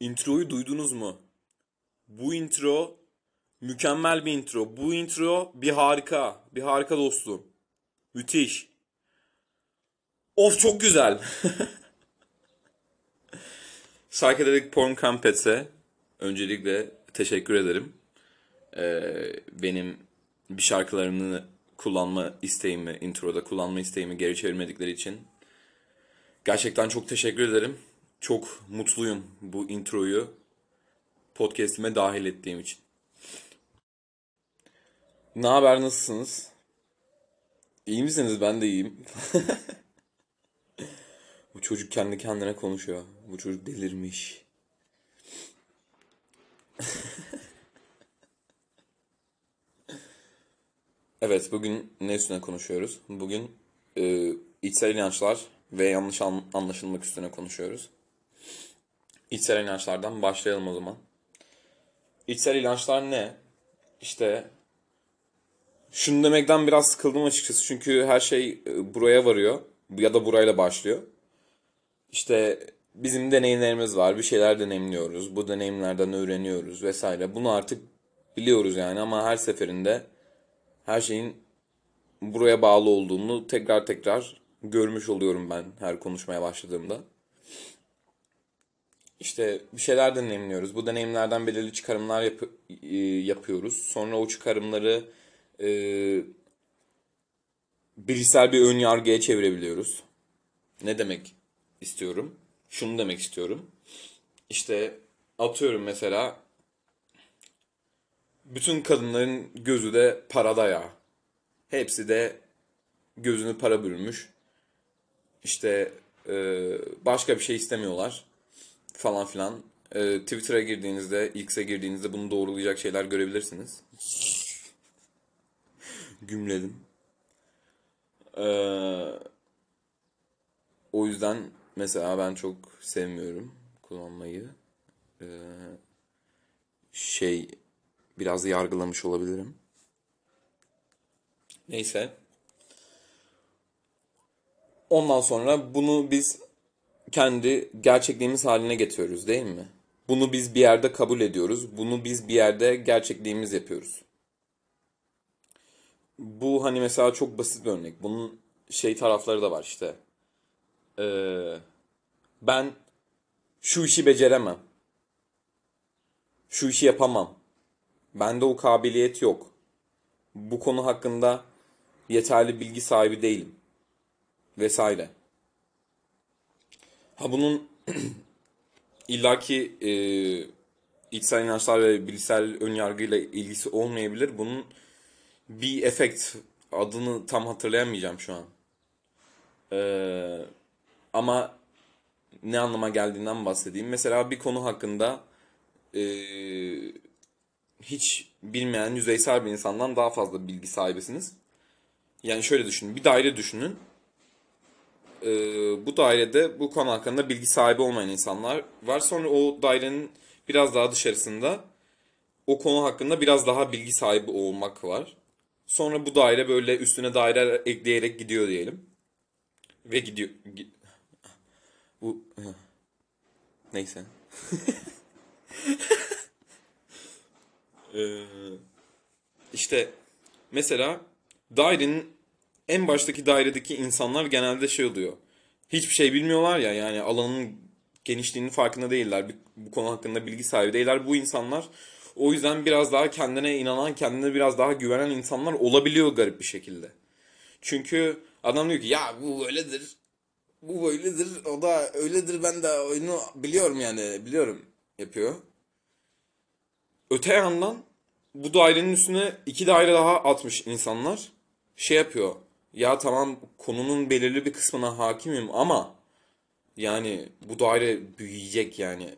Introyu duydunuz mu? Bu intro mükemmel bir intro. Bu intro bir harika. Bir harika dostum. Müthiş. Of çok güzel. Psychedelic Porn Campets'e öncelikle teşekkür ederim. Ee, benim bir şarkılarını kullanma isteğimi, introda kullanma isteğimi geri çevirmedikleri için. Gerçekten çok teşekkür ederim. Çok mutluyum bu introyu podcast'ime dahil ettiğim için. Ne haber nasılsınız? İyi misiniz? Ben de iyiyim. Bu çocuk kendi kendine konuşuyor. Bu çocuk delirmiş. Evet, bugün ne üstüne konuşuyoruz? Bugün e, içsel inançlar ve yanlış an- anlaşılmak üstüne konuşuyoruz. İçsel inançlardan başlayalım o zaman. İçsel inançlar ne? İşte şunu demekten biraz sıkıldım açıkçası. Çünkü her şey e, buraya varıyor ya da burayla başlıyor. İşte bizim deneyimlerimiz var. Bir şeyler deneyimliyoruz. Bu deneyimlerden öğreniyoruz vesaire. Bunu artık biliyoruz yani ama her seferinde her şeyin buraya bağlı olduğunu tekrar tekrar görmüş oluyorum ben her konuşmaya başladığımda. İşte bir şeyler deneyimliyoruz. Bu deneyimlerden belirli çıkarımlar yap- e, yapıyoruz. Sonra o çıkarımları e, bilişsel bir ön yargıya çevirebiliyoruz. Ne demek istiyorum? Şunu demek istiyorum. İşte atıyorum mesela bütün kadınların gözü de parada ya. Hepsi de gözünü para bürümüş. İşte e, başka bir şey istemiyorlar falan filan. E, Twitter'a girdiğinizde, X'e girdiğinizde bunu doğrulayacak şeyler görebilirsiniz. Gümledim. E, o yüzden mesela ben çok sevmiyorum kullanmayı. E, şey biraz yargılamış olabilirim. Neyse. Ondan sonra bunu biz kendi gerçekliğimiz haline getiriyoruz değil mi? Bunu biz bir yerde kabul ediyoruz. Bunu biz bir yerde gerçekliğimiz yapıyoruz. Bu hani mesela çok basit bir örnek. Bunun şey tarafları da var işte. Ee, ben şu işi beceremem. Şu işi yapamam. Bende o kabiliyet yok. Bu konu hakkında yeterli bilgi sahibi değilim. Vesaire. Ha bunun illaki e, içsel inançlar ve bilişsel önyargıyla ilgisi olmayabilir. Bunun bir efekt adını tam hatırlayamayacağım şu an. Ee, ama ne anlama geldiğinden bahsedeyim. Mesela bir konu hakkında e, hiç bilmeyen yüzeysel bir insandan daha fazla bilgi sahibisiniz. Yani şöyle düşünün. Bir daire düşünün. Ee, bu dairede bu konu hakkında bilgi sahibi olmayan insanlar var. Sonra o dairenin biraz daha dışarısında o konu hakkında biraz daha bilgi sahibi olmak var. Sonra bu daire böyle üstüne daire ekleyerek gidiyor diyelim. Ve gidiyor. gi- Bu neyse. Ee, işte mesela dairenin en baştaki dairedeki insanlar genelde şey oluyor. Hiçbir şey bilmiyorlar ya yani alanın genişliğinin farkında değiller. Bu konu hakkında bilgi sahibi değiller. Bu insanlar o yüzden biraz daha kendine inanan, kendine biraz daha güvenen insanlar olabiliyor garip bir şekilde. Çünkü adam diyor ki ya bu böyledir. Bu böyledir. O da öyledir. Ben de oyunu biliyorum yani. Biliyorum yapıyor. Öte yandan bu dairenin üstüne iki daire daha atmış insanlar. Şey yapıyor. Ya tamam konunun belirli bir kısmına hakimim ama yani bu daire büyüyecek yani.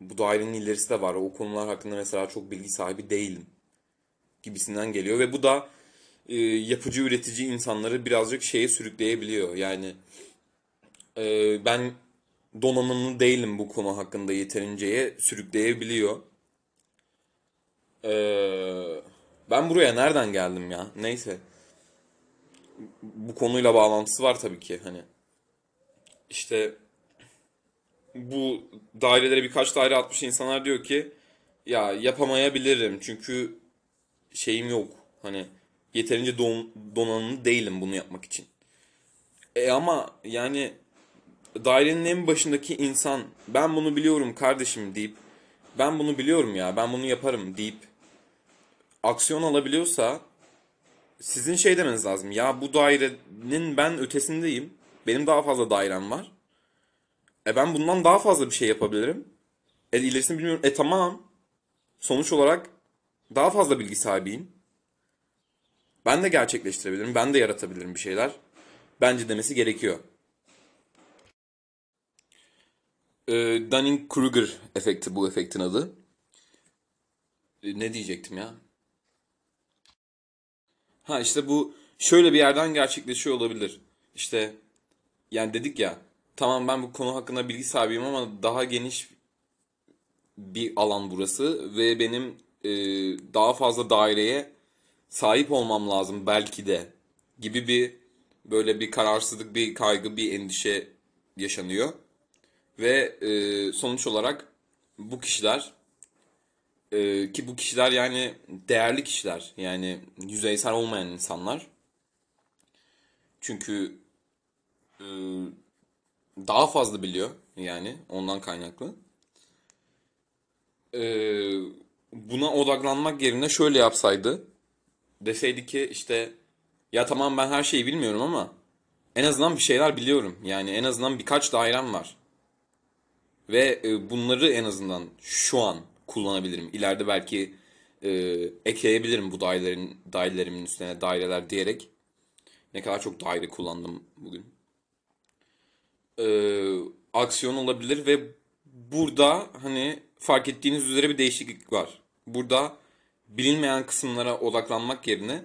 Bu dairenin ilerisi de var. O konular hakkında mesela çok bilgi sahibi değilim gibisinden geliyor ve bu da e, yapıcı üretici insanları birazcık şeye sürükleyebiliyor. Yani e, ben donanımlı değilim bu konu hakkında yeterinceye sürükleyebiliyor. Ee, ben buraya nereden geldim ya? Neyse. Bu konuyla bağlantısı var tabii ki hani. İşte bu dairelere birkaç daire atmış insanlar diyor ki ya yapamayabilirim çünkü şeyim yok. Hani yeterince don, donanımlı değilim bunu yapmak için. E ama yani dairenin en başındaki insan ben bunu biliyorum kardeşim deyip ben bunu biliyorum ya ben bunu yaparım deyip aksiyon alabiliyorsa sizin şey demeniz lazım. Ya bu dairenin ben ötesindeyim. Benim daha fazla dairem var. E ben bundan daha fazla bir şey yapabilirim. E ilerisini bilmiyorum. E tamam. Sonuç olarak daha fazla bilgi sahibiyim. Ben de gerçekleştirebilirim. Ben de yaratabilirim bir şeyler. Bence demesi gerekiyor. Ee, Dunning-Kruger efekti bu efektin adı. Ee, ne diyecektim ya? Ha işte bu şöyle bir yerden gerçekleşiyor olabilir. İşte yani dedik ya tamam ben bu konu hakkında bilgi sahibiyim ama daha geniş bir alan burası ve benim e, daha fazla daireye sahip olmam lazım belki de gibi bir böyle bir kararsızlık, bir kaygı, bir endişe yaşanıyor. Ve e, sonuç olarak bu kişiler e, ki bu kişiler yani değerli kişiler yani yüzeysel olmayan insanlar. Çünkü e, daha fazla biliyor yani ondan kaynaklı. E, buna odaklanmak yerine şöyle yapsaydı deseydi ki işte ya tamam ben her şeyi bilmiyorum ama en azından bir şeyler biliyorum. Yani en azından birkaç dairem var. Ve e, bunları en azından şu an kullanabilirim. İleride belki e, ekleyebilirim bu dairelerin dairelerimin üstüne daireler diyerek. Ne kadar çok daire kullandım bugün. E, aksiyon olabilir ve burada hani fark ettiğiniz üzere bir değişiklik var. Burada bilinmeyen kısımlara odaklanmak yerine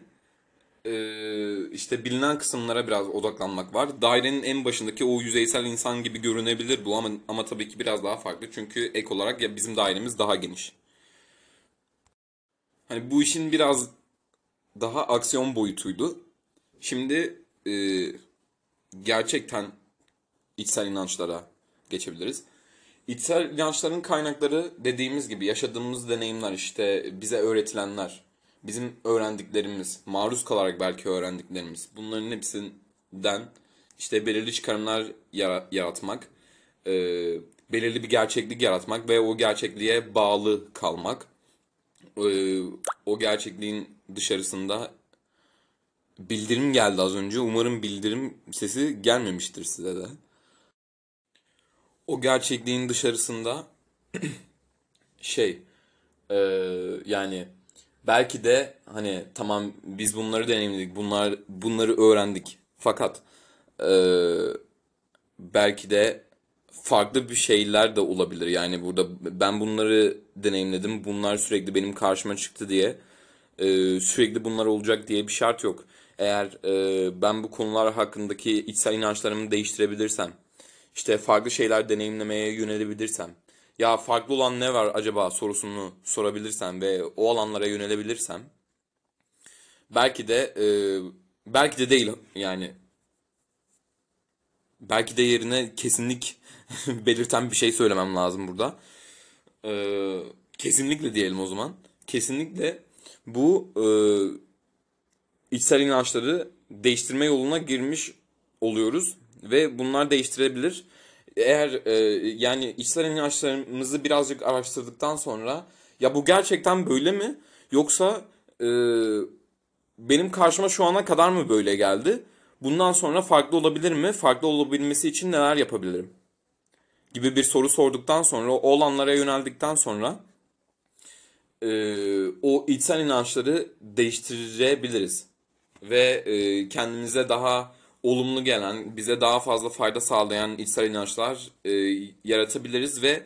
e, işte bilinen kısımlara biraz odaklanmak var. Dairenin en başındaki o yüzeysel insan gibi görünebilir bu ama, ama tabii ki biraz daha farklı. Çünkü ek olarak ya bizim dairemiz daha geniş. Hani bu işin biraz daha aksiyon boyutuydu. Şimdi e, gerçekten içsel inançlara geçebiliriz. İçsel inançların kaynakları dediğimiz gibi yaşadığımız deneyimler işte bize öğretilenler, bizim öğrendiklerimiz, maruz kalarak belki öğrendiklerimiz bunların hepsinden işte belirli çıkarımlar yara- yaratmak, e, belirli bir gerçeklik yaratmak ve o gerçekliğe bağlı kalmak. E, o gerçekliğin dışarısında bildirim geldi az önce. Umarım bildirim sesi gelmemiştir size de. O gerçekliğin dışarısında şey e, yani belki de hani tamam biz bunları deneyimledik bunlar bunları öğrendik. Fakat e, belki de farklı bir şeyler de olabilir. Yani burada ben bunları deneyimledim bunlar sürekli benim karşıma çıktı diye e, sürekli bunlar olacak diye bir şart yok. Eğer e, ben bu konular hakkındaki içsel inançlarımı değiştirebilirsem işte farklı şeyler deneyimlemeye yönelebilirsem, ya farklı olan ne var acaba sorusunu sorabilirsem ve o alanlara yönelebilirsem, belki de e, belki de değil yani belki de yerine kesinlik belirten bir şey söylemem lazım burada. E, kesinlikle diyelim o zaman. Kesinlikle bu e, içsel inançları değiştirme yoluna girmiş oluyoruz ve bunlar değiştirebilir. Eğer e, yani içsel inançlarımızı birazcık araştırdıktan sonra ya bu gerçekten böyle mi yoksa e, benim karşıma şu ana kadar mı böyle geldi? Bundan sonra farklı olabilir mi? Farklı olabilmesi için neler yapabilirim? Gibi bir soru sorduktan sonra o olanlara yöneldikten sonra e, o içsel inançları değiştirebiliriz ve e, kendimize daha olumlu gelen, bize daha fazla fayda sağlayan içsel inançlar e, yaratabiliriz ve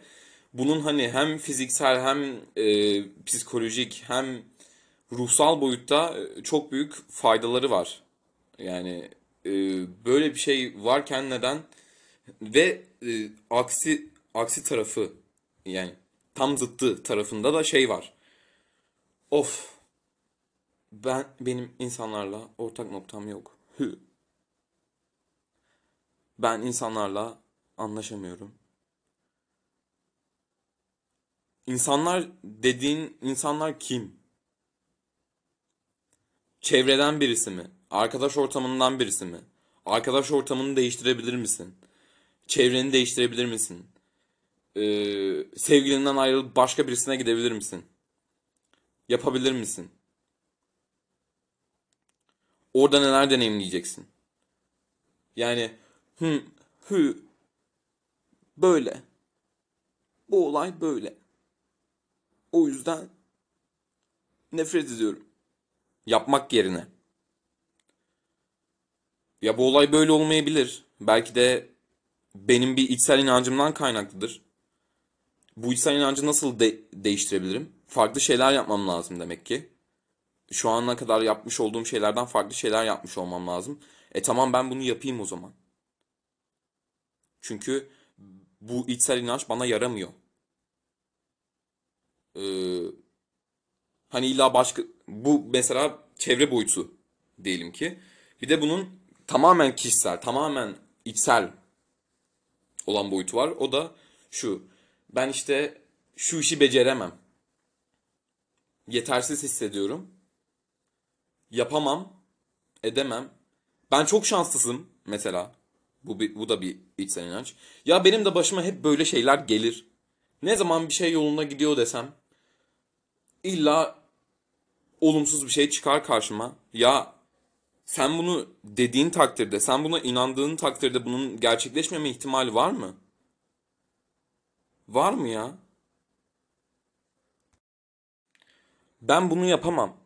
bunun hani hem fiziksel hem e, psikolojik hem ruhsal boyutta e, çok büyük faydaları var. Yani e, böyle bir şey varken neden ve e, aksi aksi tarafı yani tam zıttı tarafında da şey var. Of ben benim insanlarla ortak noktam yok. Hü. Ben insanlarla anlaşamıyorum. İnsanlar dediğin insanlar kim? Çevreden birisi mi? Arkadaş ortamından birisi mi? Arkadaş ortamını değiştirebilir misin? Çevreni değiştirebilir misin? Ee, sevgilinden ayrılıp başka birisine gidebilir misin? Yapabilir misin? Orada neler deneyimleyeceksin? Yani hı, hı, böyle. Bu olay böyle. O yüzden nefret ediyorum. Yapmak yerine. Ya bu olay böyle olmayabilir. Belki de benim bir içsel inancımdan kaynaklıdır. Bu içsel inancı nasıl de- değiştirebilirim? Farklı şeyler yapmam lazım demek ki. Şu ana kadar yapmış olduğum şeylerden farklı şeyler yapmış olmam lazım. E tamam ben bunu yapayım o zaman. Çünkü bu içsel inanç bana yaramıyor. Ee, hani illa başka bu mesela çevre boyutu diyelim ki. Bir de bunun tamamen kişisel, tamamen içsel olan boyutu var. O da şu. Ben işte şu işi beceremem. Yetersiz hissediyorum. Yapamam, edemem. Ben çok şanslısın mesela. Bu, bir- bu da bir içsel inanç. Ya benim de başıma hep böyle şeyler gelir. Ne zaman bir şey yoluna gidiyor desem illa olumsuz bir şey çıkar karşıma. Ya sen bunu dediğin takdirde, sen buna inandığın takdirde bunun gerçekleşmeme ihtimali var mı? Var mı ya? Ben bunu yapamam.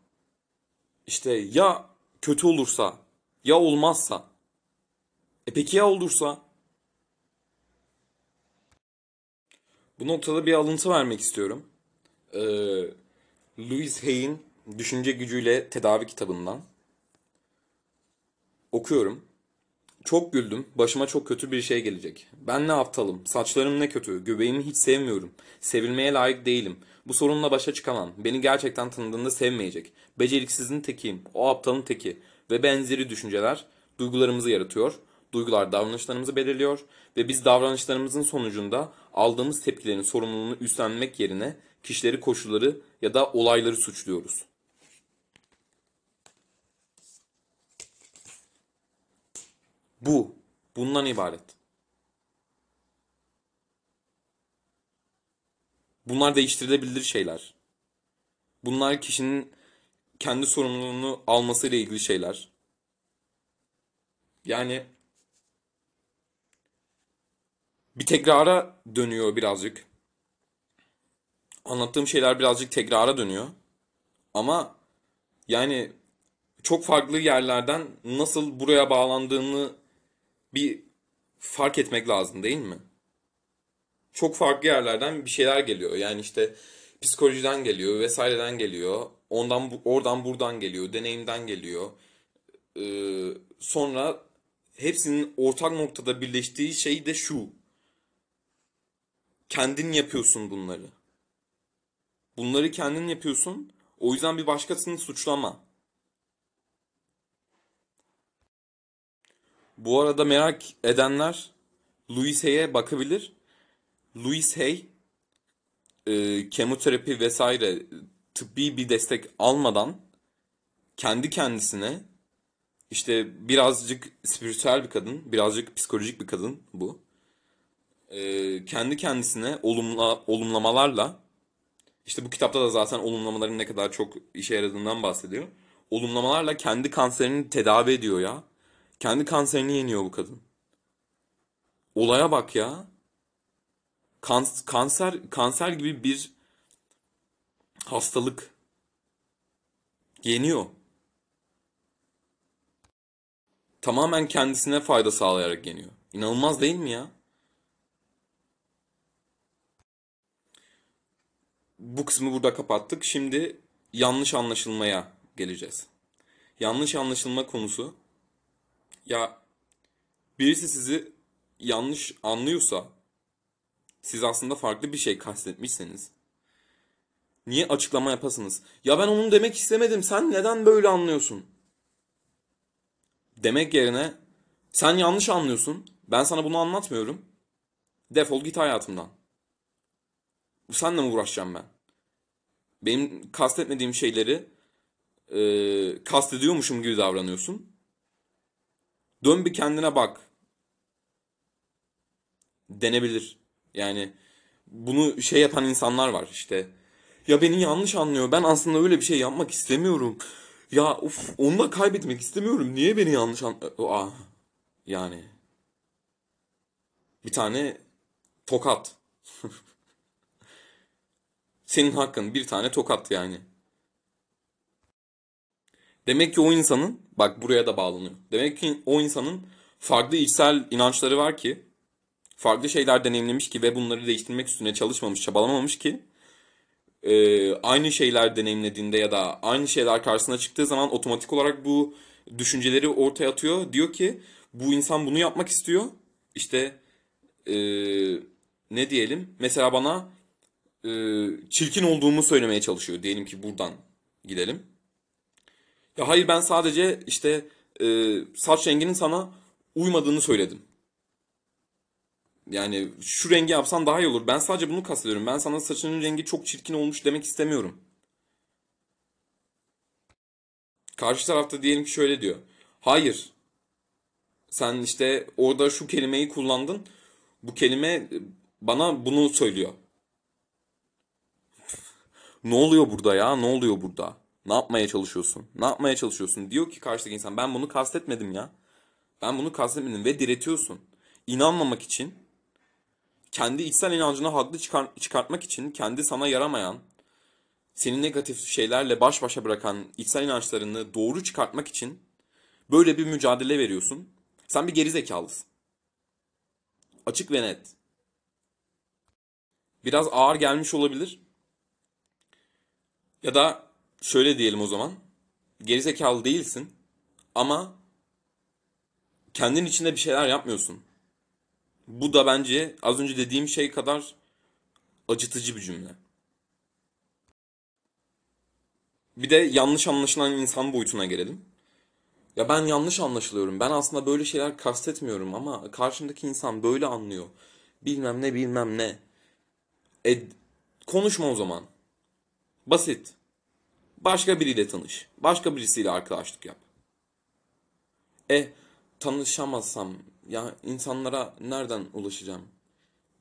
İşte ya kötü olursa, ya olmazsa. E peki ya olursa? Bu noktada bir alıntı vermek istiyorum. Ee, Louise Hay'in Düşünce Gücüyle Tedavi kitabından. Okuyorum. Çok güldüm. Başıma çok kötü bir şey gelecek. Ben ne aptalım. Saçlarım ne kötü. Göbeğimi hiç sevmiyorum. Sevilmeye layık değilim. Bu sorunla başa çıkamam. Beni gerçekten tanıdığında sevmeyecek. Beceriksizin tekiyim. O aptalın teki. Ve benzeri düşünceler duygularımızı yaratıyor. Duygular davranışlarımızı belirliyor. Ve biz davranışlarımızın sonucunda aldığımız tepkilerin sorumluluğunu üstlenmek yerine kişileri, koşulları ya da olayları suçluyoruz. Bu. Bundan ibaret. Bunlar değiştirilebilir şeyler. Bunlar kişinin kendi sorumluluğunu almasıyla ilgili şeyler. Yani bir tekrara dönüyor birazcık. Anlattığım şeyler birazcık tekrara dönüyor. Ama yani çok farklı yerlerden nasıl buraya bağlandığını bir fark etmek lazım değil mi? Çok farklı yerlerden bir şeyler geliyor. Yani işte psikolojiden geliyor, vesaireden geliyor. Ondan oradan buradan geliyor, deneyimden geliyor. Ee, sonra hepsinin ortak noktada birleştiği şey de şu. Kendin yapıyorsun bunları. Bunları kendin yapıyorsun. O yüzden bir başkasını suçlama. Bu arada merak edenler Louis Hay'e bakabilir. Louis Hay e, kemoterapi vesaire tıbbi bir destek almadan kendi kendisine işte birazcık spiritüel bir kadın, birazcık psikolojik bir kadın bu. E, kendi kendisine olumla, olumlamalarla işte bu kitapta da zaten olumlamaların ne kadar çok işe yaradığından bahsediyor. Olumlamalarla kendi kanserini tedavi ediyor ya. Kendi kanserini yeniyor bu kadın. Olaya bak ya. Kans- kanser kanser gibi bir hastalık yeniyor. Tamamen kendisine fayda sağlayarak yeniyor. İnanılmaz değil mi ya? Bu kısmı burada kapattık. Şimdi yanlış anlaşılmaya geleceğiz. Yanlış anlaşılma konusu ya birisi sizi yanlış anlıyorsa siz aslında farklı bir şey kastetmişseniz niye açıklama yapasınız? Ya ben onu demek istemedim. Sen neden böyle anlıyorsun? Demek yerine sen yanlış anlıyorsun. Ben sana bunu anlatmıyorum. Defol git hayatımdan. Seninle mi uğraşacağım ben? Benim kastetmediğim şeyleri e, kastediyormuşum gibi davranıyorsun. Dön bir kendine bak. Denebilir. Yani bunu şey yapan insanlar var işte. Ya beni yanlış anlıyor. Ben aslında öyle bir şey yapmak istemiyorum. Ya uf onu da kaybetmek istemiyorum. Niye beni yanlış an... Aa, yani. Bir tane tokat. Senin hakkın bir tane tokat yani. Demek ki o insanın, bak buraya da bağlanıyor. Demek ki o insanın farklı içsel inançları var ki, farklı şeyler deneyimlemiş ki ve bunları değiştirmek üstüne çalışmamış, çabalamamış ki, e, aynı şeyler deneyimlediğinde ya da aynı şeyler karşısına çıktığı zaman otomatik olarak bu düşünceleri ortaya atıyor. Diyor ki bu insan bunu yapmak istiyor. İşte e, ne diyelim? Mesela bana e, çirkin olduğumu söylemeye çalışıyor. Diyelim ki buradan gidelim. Ya hayır ben sadece işte e, saç renginin sana uymadığını söyledim. Yani şu rengi yapsan daha iyi olur. Ben sadece bunu kastediyorum. Ben sana saçının rengi çok çirkin olmuş demek istemiyorum. Karşı tarafta diyelim ki şöyle diyor. Hayır. Sen işte orada şu kelimeyi kullandın. Bu kelime bana bunu söylüyor. Ne oluyor burada ya? Ne oluyor burada? Ne yapmaya çalışıyorsun? Ne yapmaya çalışıyorsun? Diyor ki karşıdaki insan ben bunu kastetmedim ya. Ben bunu kastetmedim ve diretiyorsun. İnanmamak için, kendi içsel inancını haklı çıkar- çıkartmak için, kendi sana yaramayan, seni negatif şeylerle baş başa bırakan içsel inançlarını doğru çıkartmak için böyle bir mücadele veriyorsun. Sen bir gerizekalısın. Açık ve net. Biraz ağır gelmiş olabilir. Ya da şöyle diyelim o zaman. Gerizekalı değilsin ama kendin içinde bir şeyler yapmıyorsun. Bu da bence az önce dediğim şey kadar acıtıcı bir cümle. Bir de yanlış anlaşılan insan boyutuna gelelim. Ya ben yanlış anlaşılıyorum. Ben aslında böyle şeyler kastetmiyorum ama karşımdaki insan böyle anlıyor. Bilmem ne bilmem ne. E, konuşma o zaman. Basit. Başka biriyle tanış. Başka birisiyle arkadaşlık yap. E tanışamazsam ya insanlara nereden ulaşacağım?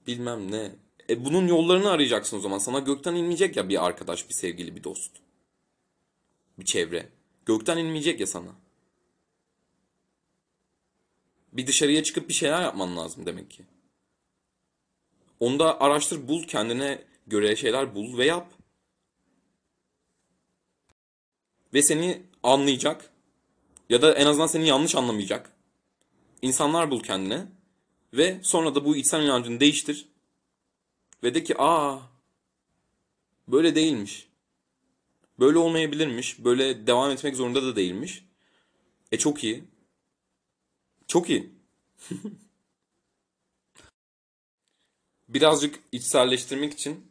Bilmem ne. E bunun yollarını arayacaksın o zaman. Sana gökten inmeyecek ya bir arkadaş, bir sevgili, bir dost. Bir çevre. Gökten inmeyecek ya sana. Bir dışarıya çıkıp bir şeyler yapman lazım demek ki. Onu da araştır, bul, kendine göre şeyler bul ve yap. Ve seni anlayacak ya da en azından seni yanlış anlamayacak insanlar bul kendine ve sonra da bu içsel inancını değiştir ve de ki aa böyle değilmiş. Böyle olmayabilirmiş. Böyle devam etmek zorunda da değilmiş. E çok iyi. Çok iyi. Birazcık içselleştirmek için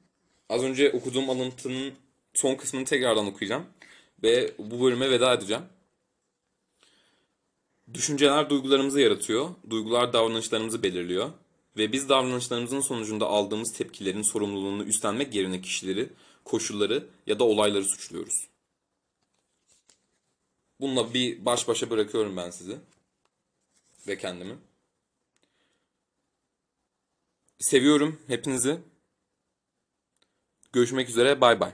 az önce okuduğum alıntının son kısmını tekrardan okuyacağım ve bu bölüme veda edeceğim. Düşünceler duygularımızı yaratıyor, duygular davranışlarımızı belirliyor ve biz davranışlarımızın sonucunda aldığımız tepkilerin sorumluluğunu üstlenmek yerine kişileri, koşulları ya da olayları suçluyoruz. Bununla bir baş başa bırakıyorum ben sizi ve kendimi. Seviyorum hepinizi. Görüşmek üzere, bay bay.